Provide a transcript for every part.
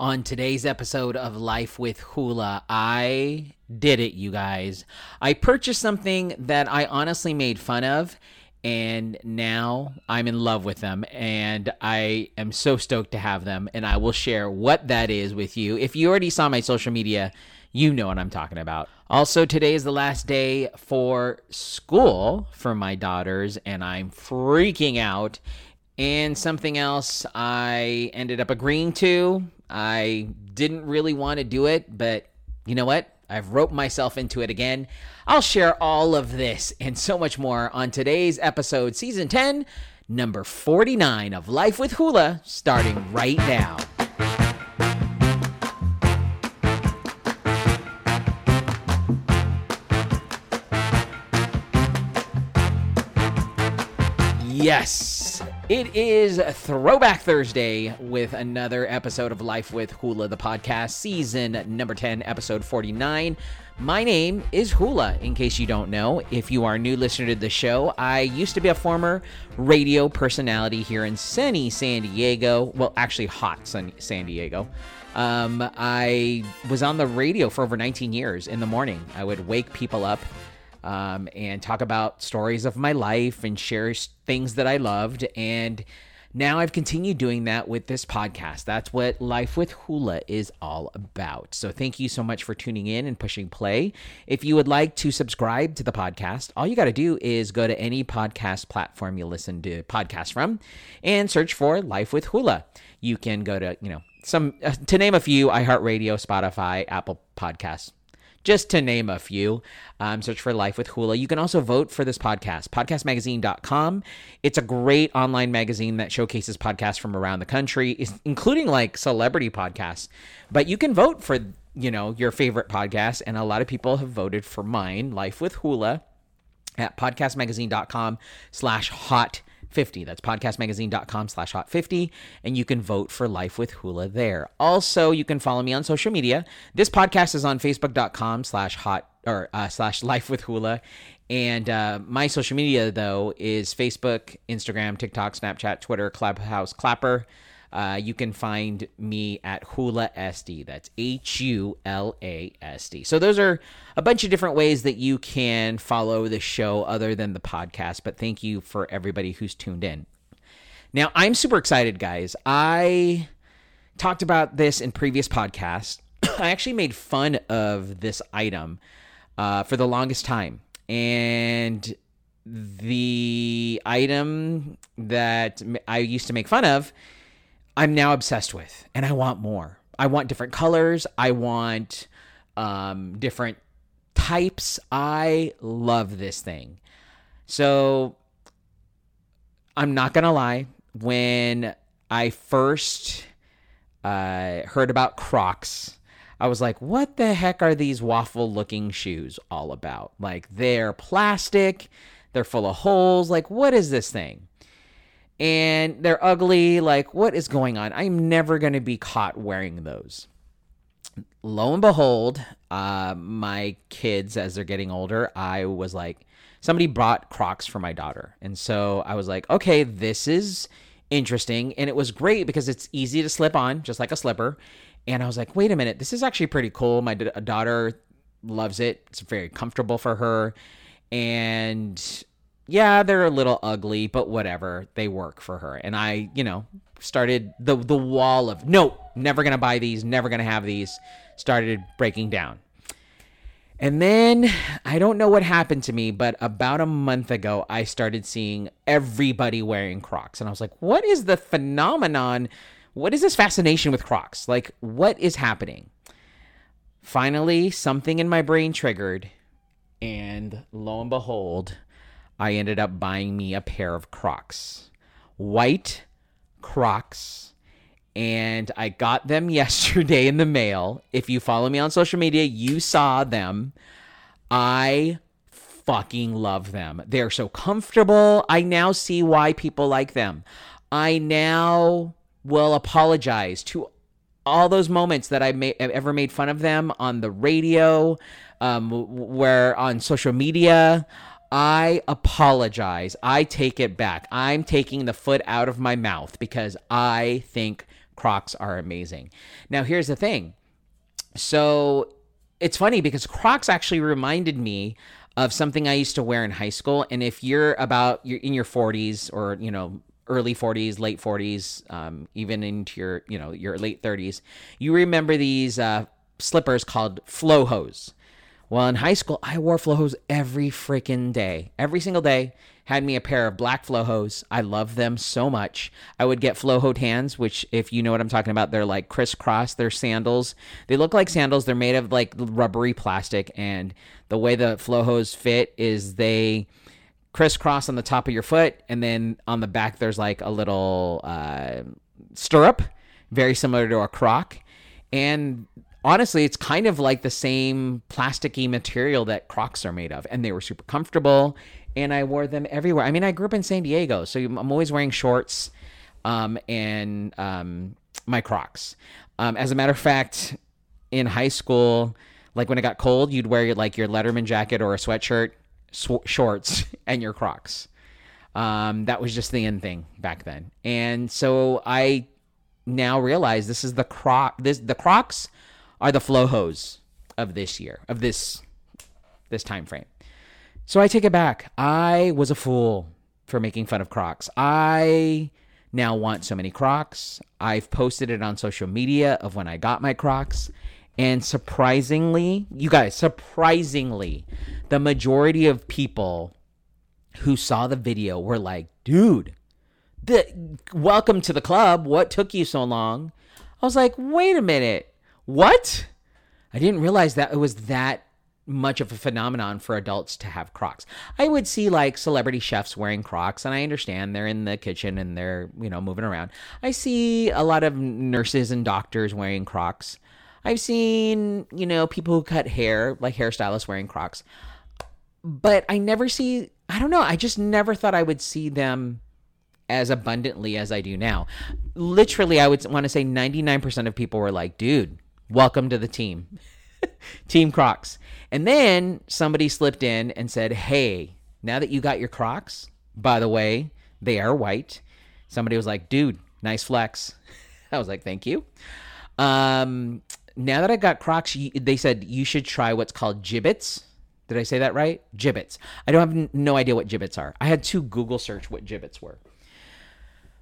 On today's episode of Life with Hula, I did it, you guys. I purchased something that I honestly made fun of, and now I'm in love with them, and I am so stoked to have them, and I will share what that is with you. If you already saw my social media, you know what I'm talking about. Also, today is the last day for school for my daughters, and I'm freaking out. And something else I ended up agreeing to. I didn't really want to do it, but you know what? I've roped myself into it again. I'll share all of this and so much more on today's episode, season 10, number 49 of Life with Hula, starting right now. Yes, it is Throwback Thursday with another episode of Life with Hula, the podcast, season number 10, episode 49. My name is Hula, in case you don't know. If you are a new listener to the show, I used to be a former radio personality here in sunny San Diego. Well, actually, hot San Diego. Um, I was on the radio for over 19 years in the morning. I would wake people up um, and talk about stories of my life and share things that I loved. And now I've continued doing that with this podcast. That's what Life with Hula is all about. So thank you so much for tuning in and pushing play. If you would like to subscribe to the podcast, all you got to do is go to any podcast platform you listen to podcasts from and search for Life with Hula. You can go to, you know, some, uh, to name a few, iHeartRadio, Spotify, Apple Podcasts just to name a few. Um, search for Life with Hula. You can also vote for this podcast, podcastmagazine.com. It's a great online magazine that showcases podcasts from around the country, including like celebrity podcasts. But you can vote for, you know, your favorite podcast. And a lot of people have voted for mine, Life with Hula, at podcastmagazine.com slash hot 50. That's podcastmagazine.com slash hot 50. And you can vote for Life with Hula there. Also, you can follow me on social media. This podcast is on facebook.com slash hot or uh, slash life with hula. And uh, my social media, though, is Facebook, Instagram, TikTok, Snapchat, Twitter, Clubhouse, Clapper. Uh, you can find me at Hula SD. That's H U L A S D. So those are a bunch of different ways that you can follow the show other than the podcast. But thank you for everybody who's tuned in. Now, I'm super excited, guys. I talked about this in previous podcasts. I actually made fun of this item uh, for the longest time. And the item that I used to make fun of I'm now obsessed with, and I want more. I want different colors. I want um, different types. I love this thing. So I'm not gonna lie. When I first uh, heard about Crocs, I was like, "What the heck are these waffle-looking shoes all about? Like they're plastic, they're full of holes. Like what is this thing?" And they're ugly. Like, what is going on? I'm never going to be caught wearing those. Lo and behold, uh, my kids, as they're getting older, I was like, somebody brought Crocs for my daughter. And so I was like, okay, this is interesting. And it was great because it's easy to slip on, just like a slipper. And I was like, wait a minute, this is actually pretty cool. My d- daughter loves it, it's very comfortable for her. And yeah, they're a little ugly, but whatever. They work for her. And I, you know, started the the wall of no, never gonna buy these, never gonna have these, started breaking down. And then I don't know what happened to me, but about a month ago, I started seeing everybody wearing Crocs. And I was like, what is the phenomenon? What is this fascination with Crocs? Like, what is happening? Finally, something in my brain triggered. And lo and behold, I ended up buying me a pair of Crocs, white Crocs. And I got them yesterday in the mail. If you follow me on social media, you saw them. I fucking love them. They're so comfortable. I now see why people like them. I now will apologize to all those moments that I may, ever made fun of them on the radio, um, where on social media. I apologize. I take it back. I'm taking the foot out of my mouth because I think Crocs are amazing. Now, here's the thing. So it's funny because Crocs actually reminded me of something I used to wear in high school. And if you're about you're in your 40s or you know early 40s, late 40s, um, even into your you know your late 30s, you remember these uh, slippers called Flojos. Well, in high school, I wore Flojos every freaking day, every single day had me a pair of black Flojos. I love them so much. I would get Flojos hands, which, if you know what I'm talking about, they're like crisscross. They're sandals. They look like sandals. They're made of like rubbery plastic, and the way the Flojos fit is they crisscross on the top of your foot, and then on the back there's like a little uh, stirrup, very similar to a croc, and honestly, it's kind of like the same plasticky material that Crocs are made of, and they were super comfortable and I wore them everywhere. I mean, I grew up in San Diego, so I'm always wearing shorts um, and um, my Crocs. Um, as a matter of fact, in high school, like when it got cold, you'd wear like your Letterman jacket or a sweatshirt, sw- shorts, and your Crocs. Um, that was just the end thing back then, and so I now realize this is the Croc. This the Crocs are the Flojos of this year of this this time frame. So I take it back. I was a fool for making fun of Crocs. I now want so many Crocs. I've posted it on social media of when I got my Crocs. And surprisingly, you guys, surprisingly, the majority of people who saw the video were like, dude, the, welcome to the club. What took you so long? I was like, wait a minute. What? I didn't realize that it was that much of a phenomenon for adults to have Crocs. I would see like celebrity chefs wearing Crocs, and I understand they're in the kitchen and they're, you know, moving around. I see a lot of nurses and doctors wearing Crocs. I've seen, you know, people who cut hair, like hairstylists wearing Crocs. But I never see, I don't know, I just never thought I would see them as abundantly as I do now. Literally, I would want to say 99% of people were like, dude, welcome to the team. Team Crocs. And then somebody slipped in and said, Hey, now that you got your Crocs, by the way, they are white. Somebody was like, Dude, nice flex. I was like, Thank you. Um, now that I got Crocs, they said you should try what's called Jibbitz. Did I say that right? Jibbitz. I don't have no idea what Jibbitz are. I had to Google search what Jibbitz were.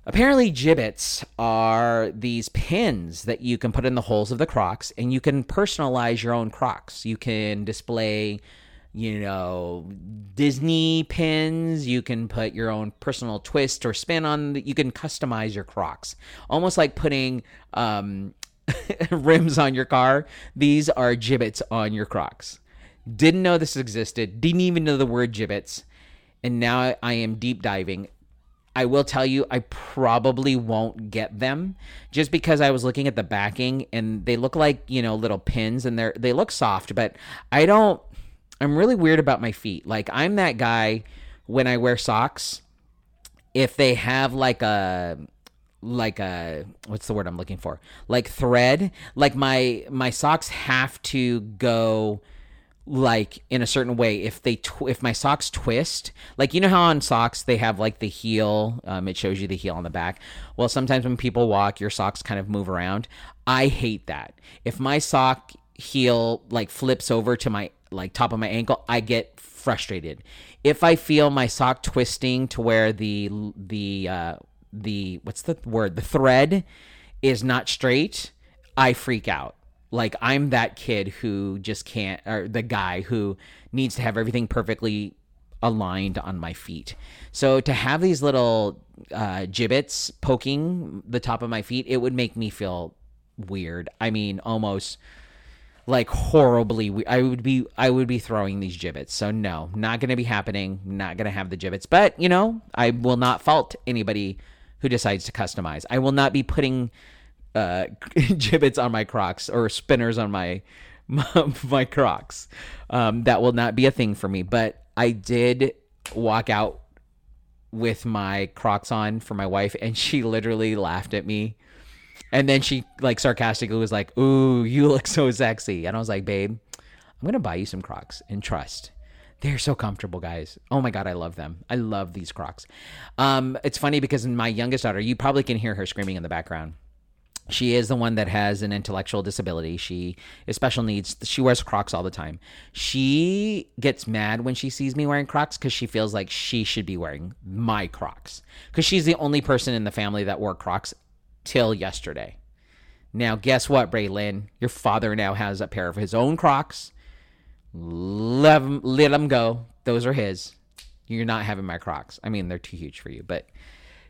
Apparently, Jibbitz are these pins that you can put in the holes of the Crocs, and you can personalize your own Crocs. You can display, you know, Disney pins. You can put your own personal twist or spin on. You can customize your Crocs, almost like putting um, rims on your car. These are Jibbitz on your Crocs. Didn't know this existed. Didn't even know the word Jibbitz, and now I am deep diving I will tell you, I probably won't get them just because I was looking at the backing and they look like, you know, little pins and they're, they look soft, but I don't, I'm really weird about my feet. Like, I'm that guy when I wear socks, if they have like a, like a what's the word I'm looking for? Like thread. Like my my socks have to go like in a certain way if they tw- if my socks twist like you know how on socks they have like the heel um, it shows you the heel on the back? Well sometimes when people walk your socks kind of move around. I hate that. If my sock heel like flips over to my like top of my ankle i get frustrated. If i feel my sock twisting to where the the uh the what's the word? The thread is not straight i freak out like I'm that kid who just can't, or the guy who needs to have everything perfectly aligned on my feet. So to have these little uh, Jibbitz poking the top of my feet, it would make me feel weird. I mean, almost like horribly. I would be, I would be throwing these Jibbitz. So no, not going to be happening. Not going to have the Jibbitz. But you know, I will not fault anybody who decides to customize. I will not be putting uh, Jibbitz on my Crocs or spinners on my my, my Crocs. Um, that will not be a thing for me. But I did walk out with my Crocs on for my wife, and she literally laughed at me. And then she like sarcastically was like, "Ooh, you look so sexy," and I was like, "Babe, I'm gonna buy you some Crocs and trust." They're so comfortable, guys. Oh my god, I love them. I love these Crocs. Um, it's funny because my youngest daughter, you probably can hear her screaming in the background she is the one that has an intellectual disability. She is special needs. She wears Crocs all the time. She gets mad when she sees me wearing Crocs because she feels like she should be wearing my Crocs because she's the only person in the family that wore Crocs till yesterday. Now, guess what, Braylon? Your father now has a pair of his own Crocs. Let him, let him go. Those are his. You're not having my Crocs. I mean, they're too huge for you, but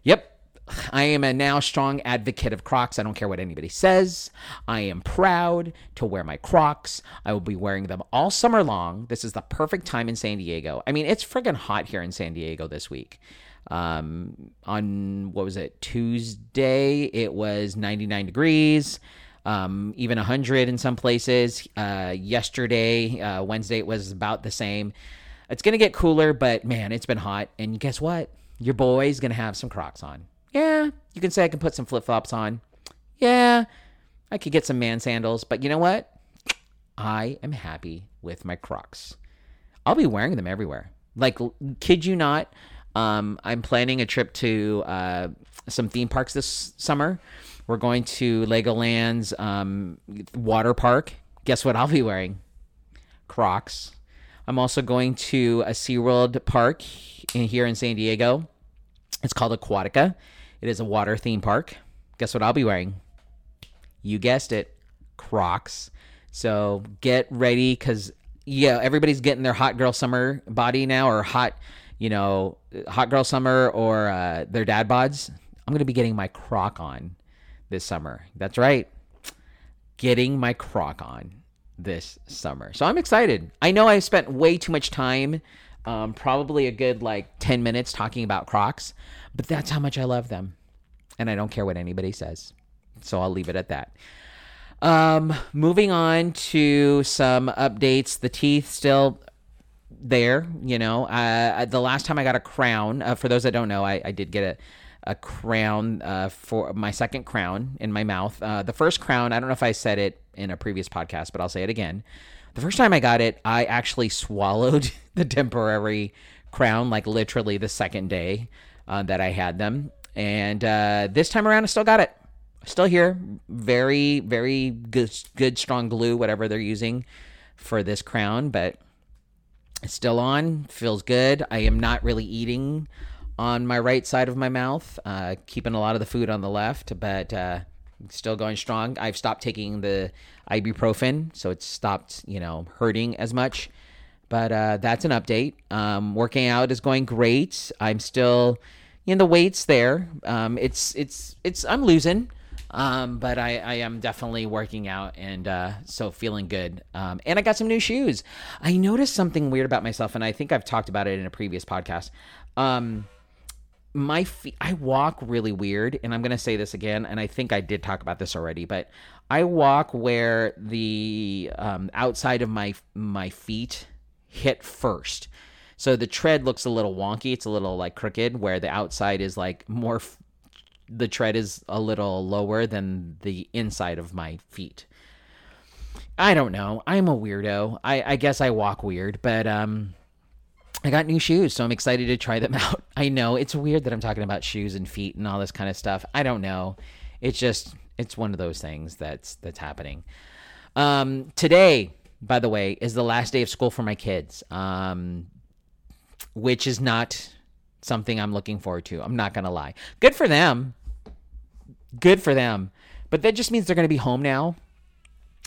yep, I am a now strong advocate of Crocs. I don't care what anybody says. I am proud to wear my Crocs. I will be wearing them all summer long. This is the perfect time in San Diego. I mean, it's friggin' hot here in San Diego this week. Um, on what was it, Tuesday, it was 99 degrees. Um, even 100 in some places. Uh, yesterday, uh, Wednesday, it was about the same. It's going to get cooler, but man, it's been hot. And guess what? Your boy's going to have some Crocs on. Yeah, you can say I can put some flip flops on. Yeah, I could get some man sandals, but you know what? I am happy with my Crocs. I'll be wearing them everywhere. Like, kid you not, um, I'm planning a trip to uh, some theme parks this summer. We're going to Legoland's um, water park. Guess what I'll be wearing? Crocs. I'm also going to a SeaWorld park in, here in San Diego. It's called Aquatica. It is a water theme park. Guess what I'll be wearing? You guessed it, Crocs. So get ready because yeah, everybody's getting their hot girl summer body now, or hot, you know, hot girl summer, or uh, their dad bods. I'm gonna be getting my Croc on this summer. That's right, getting my Croc on this summer. So I'm excited. I know I spent way too much time, um, probably a good like 10 minutes talking about Crocs, but that's how much I love them. And I don't care what anybody says. So I'll leave it at that. Um, moving on to some updates. The teeth still there, you know. Uh, the last time I got a crown, uh, for those that don't know, I, I did get a, a crown uh, for my second crown in my mouth. Uh, the first crown, I don't know if I said it in a previous podcast, but I'll say it again. The first time I got it, I actually swallowed the temporary crown, like literally the second day uh, that I had them. And uh, this time around, I still got it. Still here. Very, very good, good, strong glue, whatever they're using for this crown, but it's still on. Feels good. I am not really eating on my right side of my mouth, uh, keeping a lot of the food on the left, but uh, still going strong. I've stopped taking the ibuprofen, so it's stopped, you know, hurting as much. But uh, that's an update. Um, working out is going great. I'm still, know, the weight's there. Um, it's it's it's I'm losing, um, but I, I am definitely working out and uh, so feeling good. Um, and I got some new shoes. I noticed something weird about myself, and I think I've talked about it in a previous podcast. Um, my feet, I walk really weird, and I'm gonna say this again, and I think I did talk about this already, but I walk where the um, outside of my my feet hit first. So the tread looks a little wonky. It's a little like crooked, where the outside is like more. F- the tread is a little lower than the inside of my feet. I don't know. I'm a weirdo. I, I guess I walk weird, but um, I got new shoes, so I'm excited to try them out. I know it's weird that I'm talking about shoes and feet and all this kind of stuff. I don't know. It's just it's one of those things that's that's happening. Um, today by the way, is the last day of school for my kids, um, which is not something I'm looking forward to. I'm not to lie. Good for them. Good for them. But that just means they're to be home now.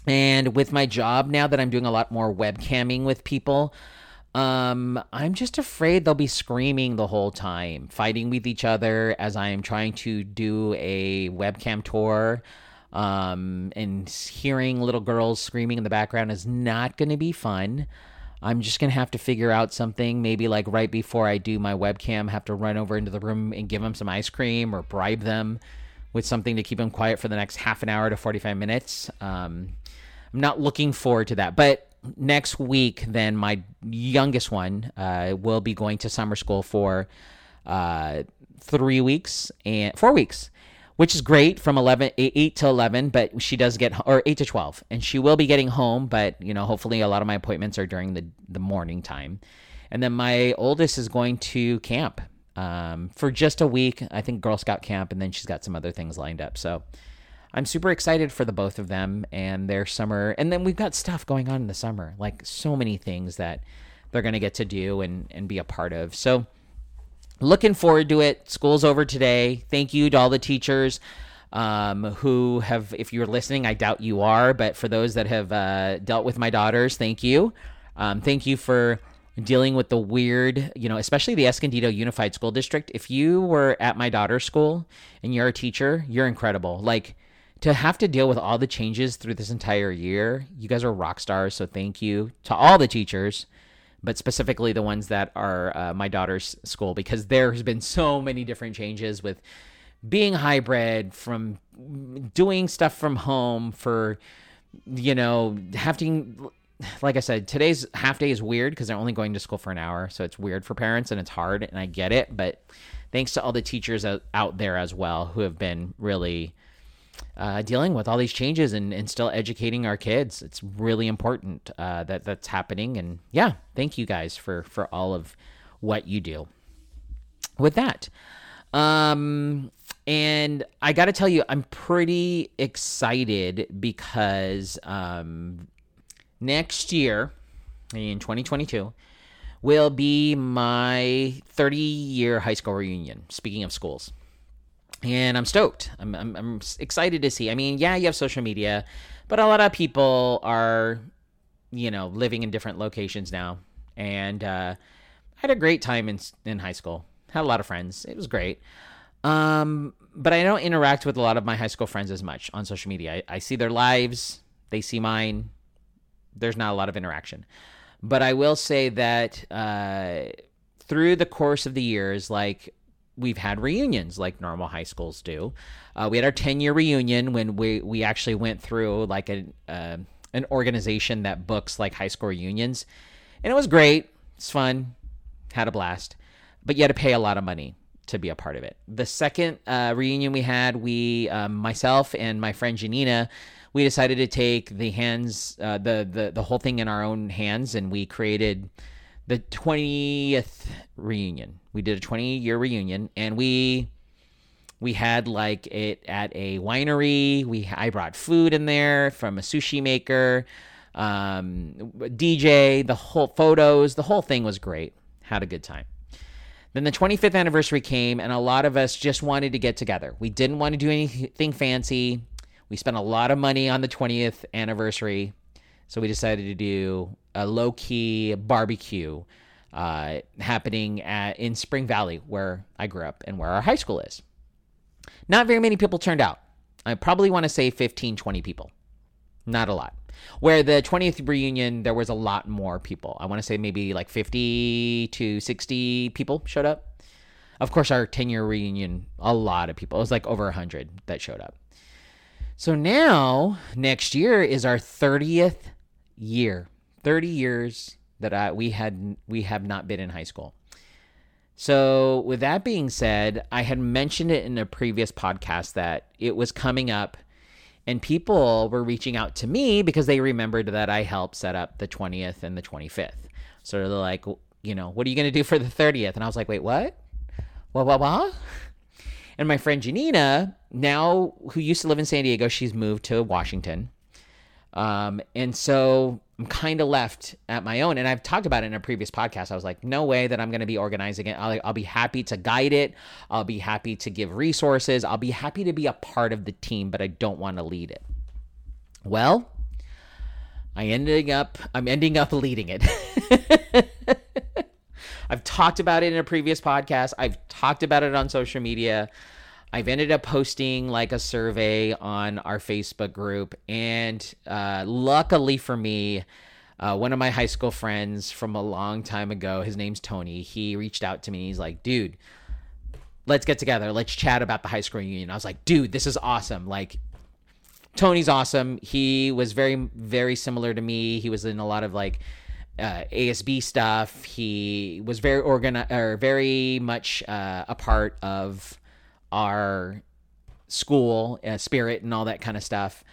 And with my job now that I'm doing a lot more webcamming with people, um, I'm just afraid they'll be screaming the whole time, fighting with each other as I am trying to do a webcam tour um, and hearing little girls screaming in the background is not going to be fun. I'm just going to have to figure out something, maybe like right before I do my webcam, have to run over into the room and give them some ice cream or bribe them with something to keep them quiet for the next half an hour to 45 minutes. Um, I'm not looking forward to that. But next week, then my youngest one uh, will be going to summer school for uh, three weeks and four weeks which is great from 11 8, 8 to 11 but she does get or 8 to 12 and she will be getting home but you know hopefully a lot of my appointments are during the the morning time. And then my oldest is going to camp um, for just a week. I think girl scout camp and then she's got some other things lined up so I'm super excited for the both of them and their summer. And then we've got stuff going on in the summer, like so many things that they're going to get to do and, and be a part of. So, looking forward to it. School's over today. Thank you to all the teachers um, who have, if you're listening, I doubt you are, but for those that have uh, dealt with my daughters, thank you. Um, thank you for dealing with the weird, you know, especially the Escondido Unified School District. If you were at my daughter's school and you're a teacher, you're incredible. Like, to have to deal with all the changes through this entire year, you guys are rock stars. So thank you to all the teachers, but specifically the ones that are uh, my daughter's school because there has been so many different changes with being hybrid, from doing stuff from home, for you know having like I said, today's half day is weird because they're only going to school for an hour, so it's weird for parents and it's hard, and I get it. But thanks to all the teachers out there as well who have been really uh, dealing with all these changes and, and still educating our kids. It's really important uh, that that's happening, and yeah, thank you guys for for all of what you do. With that, um, and I got to tell you, I'm pretty excited because um, next year, in 2022, will be my 30 year high school reunion. Speaking of schools. And I'm stoked. I'm, I'm, I'm excited to see. I mean, yeah, you have social media, but a lot of people are, you know, living in different locations now. And uh, I had a great time in, in high school. Had a lot of friends. It was great. Um, but I don't interact with a lot of my high school friends as much on social media. I, I see their lives, they see mine. There's not a lot of interaction. But I will say that uh, through the course of the years, like we've had reunions like normal high schools do. Uh, we had our 10 year reunion when we, we actually went through like a, uh, an organization that books like high school reunions. And it was great. It's fun. Had a blast. But you had to pay a lot of money to be a part of it. The second uh, reunion we had, we, um, myself and my friend Janina, we decided to take the hands, uh, the, the the whole thing in our own hands, and we created the twentieth reunion. We did a twenty year reunion, and we we had like it at a winery. We I brought food in there from a sushi maker, um, DJ, the whole photos, the whole thing was great. Had a good time. Then the 25th anniversary came, and a lot of us just wanted to get together. We didn't want to do anything fancy. We spent a lot of money on the 20th anniversary, so we decided to do a low key barbecue uh, happening at, in Spring Valley, where I grew up and where our high school is. Not very many people turned out. I probably want to say 15, 20 people. Not a lot. Where the 20th reunion, there was a lot more people. I want to say maybe like 50 to 60 people showed up. Of course, our 10 year reunion, a lot of people. It was like over 100 that showed up. So now, next year is our 30th year. 30 years that I, we had we have not been in high school. So, with that being said, I had mentioned it in a previous podcast that it was coming up and people were reaching out to me because they remembered that I helped set up the 20th and the 25th. So they're like, you know, what are you going to do for the 30th? And I was like, wait, what? What, what, what? And my friend Janina, now who used to live in San Diego, she's moved to Washington. Um, and so I'm kind of left at my own. And I've talked about it in a previous podcast. I was like, no way that I'm going to be organizing it. I'll, I'll be happy to guide it. I'll be happy to give resources. I'll be happy to be a part of the team, but I don't want to lead it. Well, I ending up I'm ending up leading it. I've talked about it in a previous podcast. I've talked about it on social media. I've ended up posting like a survey on our Facebook group, and uh, luckily for me, uh, one of my high school friends from a long time ago, his name's Tony. He reached out to me. He's like, "Dude, let's get together. Let's chat about the high school reunion." I was like, "Dude, this is awesome! Like, Tony's awesome. He was very, very similar to me. He was in a lot of like." Uh, ASB stuff. He was very organized, or very much uh, a part of our school uh, spirit and all that kind of stuff.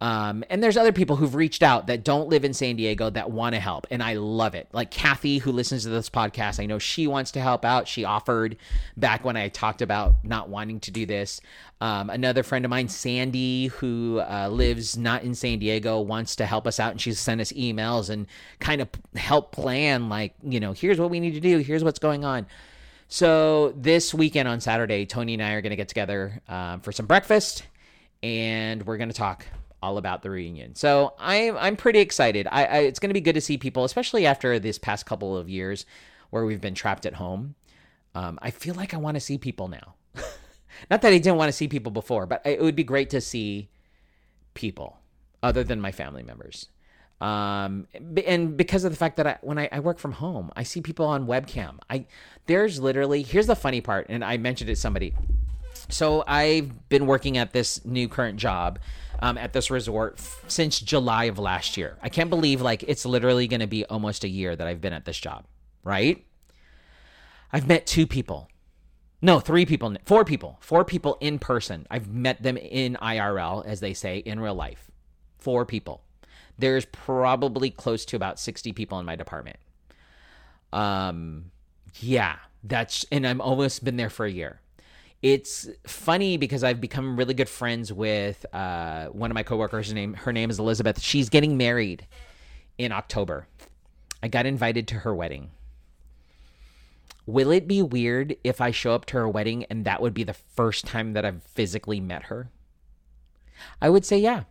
Um, and there's other people who've reached out that don't live in San Diego that want to help, and I love it. Like Kathy, who listens to this podcast, I know she wants to help out. She offered back when I talked about not wanting to do this. Um, another friend of mine, Sandy, who uh, lives not in San Diego, wants to help us out, and she's sent us emails and kind of help plan, like, you know, here's what we need to do, here's what's going on. So this weekend on Saturday, Tony and I are going to get together um, for some breakfast, and we're going to talk all about the reunion. So I'm I'm pretty excited. I, I it's going to be good to see people, especially after this past couple of years where we've been trapped at home. Um, I feel like I want to see people now. Not that I didn't want to see people before, but it would be great to see people other than my family members. Um, and because of the fact that I, when I, I work from home, I see people on webcam. I there's literally here's the funny part, and I mentioned it to somebody. So I've been working at this new current job um, at this resort f- since July of last year. I can't believe like it's literally going to be almost a year that I've been at this job, right? I've met two people. No, three people, four people, four people in person. I've met them in IRL, as they say, in real life. Four people. There's probably close to about 60 people in my department. Um, yeah, that's, and I've almost been there for a year it's funny because I've become really good friends with uh, one of my coworkers. Her name, her name is Elizabeth. She's getting married in October. I got invited to her wedding. Will it be weird if I show up to her wedding and that would be the first time that I've physically met her? I would say yeah.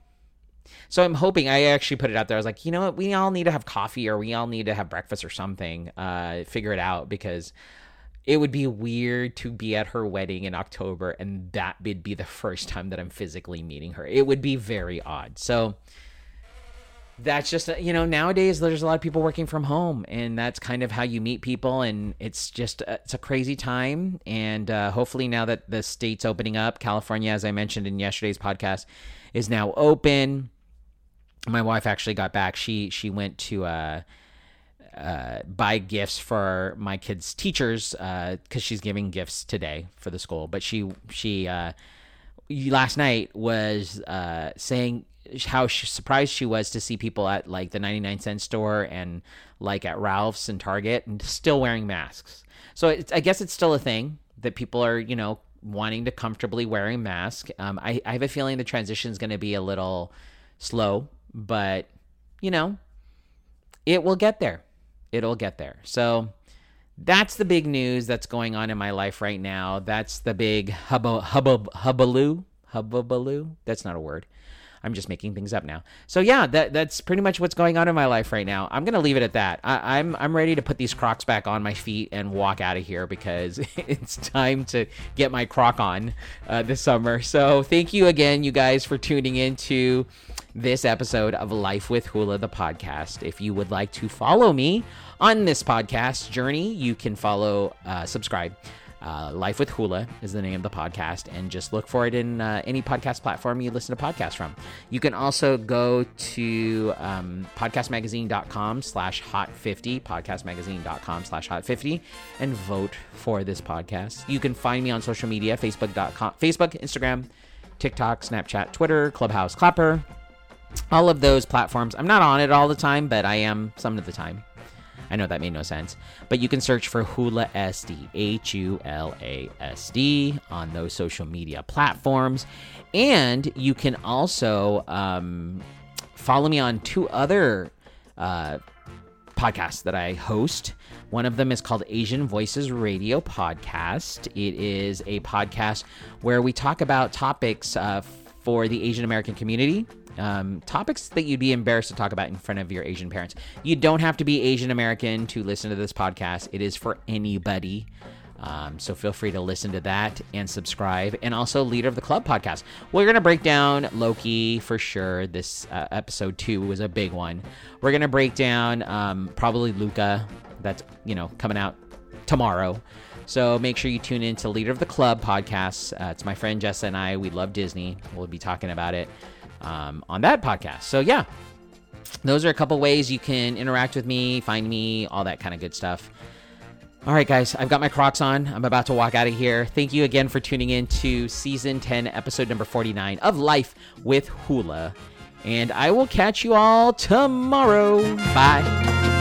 So I'm hoping I actually put it out there. I was like, you know what, we all need to have coffee or we all need to have breakfast or something. Uh, figure it out because it would be weird to be at her wedding in October and that would be the first time that I'm physically meeting her. It would be very odd. So that's just you know nowadays there's a lot of people working from home and that's kind of how you meet people and it's just uh, it's a crazy time and uh, hopefully now that the state's opening up california as i mentioned in yesterday's podcast is now open my wife actually got back she she went to uh uh, buy gifts for my kids' teachers because uh, she's giving gifts today for the school. But she she uh, last night was uh, saying how surprised she was to see people at like the 99 cent store and like at Ralph's and Target and still wearing masks. So I guess it's still a thing that people are you know wanting to comfortably wearing mask. Um, I, I have a feeling the transition is going to be a little slow, but you know it will get there it'll get there. So that's the big news that's going on in my life right now. That's the big hubba hubba hubbaloo hubbaloo. That's not a word. I'm just making things up now. So yeah, that that's pretty much what's going on in my life right now. I'm gonna leave it at that. I, am I'm, I'm ready to put these Crocs back on my feet and walk out of here because it's time to get my Croc on uh, this summer. So thank you again, you guys, for tuning in to this episode of Life with Hula, the podcast. If you would like to follow me on this podcast journey, you can follow, uh, subscribe. Uh, Life with Hula is the name of the podcast, and just look for it in uh, any podcast platform you listen to podcasts from. You can also go to um, podcastmagazine.com slash hot50, podcastmagazine.com slash hot50, and vote for this podcast. You can find me on social media, facebook.com, Facebook, Instagram, TikTok, Snapchat, Twitter, Clubhouse, Clapper, all of those platforms. I'm not on it all the time, but I am some of the time. I know that made no sense. But you can search for Hula SD, H U L A S D, on those social media platforms. And you can also um, follow me on two other uh, podcasts that I host. One of them is called Asian Voices Radio Podcast. It is a podcast where we talk about topics uh, for the Asian American community um, topics that you'd be embarrassed to talk about in front of your Asian parents. You don't have to be Asian American to listen to this podcast, it is for anybody. Um, so feel free to listen to that and subscribe. And also, Leader of the Club podcast. We're going to break down Loki for sure. This uh, episode two was a big one. We're going to break down um, probably Luca. That's, you know, coming out tomorrow. So make sure you tune in to Leader of the Club podcast. Uh, it's my friend Jessa and I. We love Disney. We'll be talking about it um, on that podcast. So, yeah, those are a couple ways you can interact with me, find me, all that kind of good stuff. All right, guys, I've got my Crocs on. I'm about to walk out of here. Thank you again for tuning in to season 10, episode number 49 of Life with Hula. And I will catch you all tomorrow. Bye.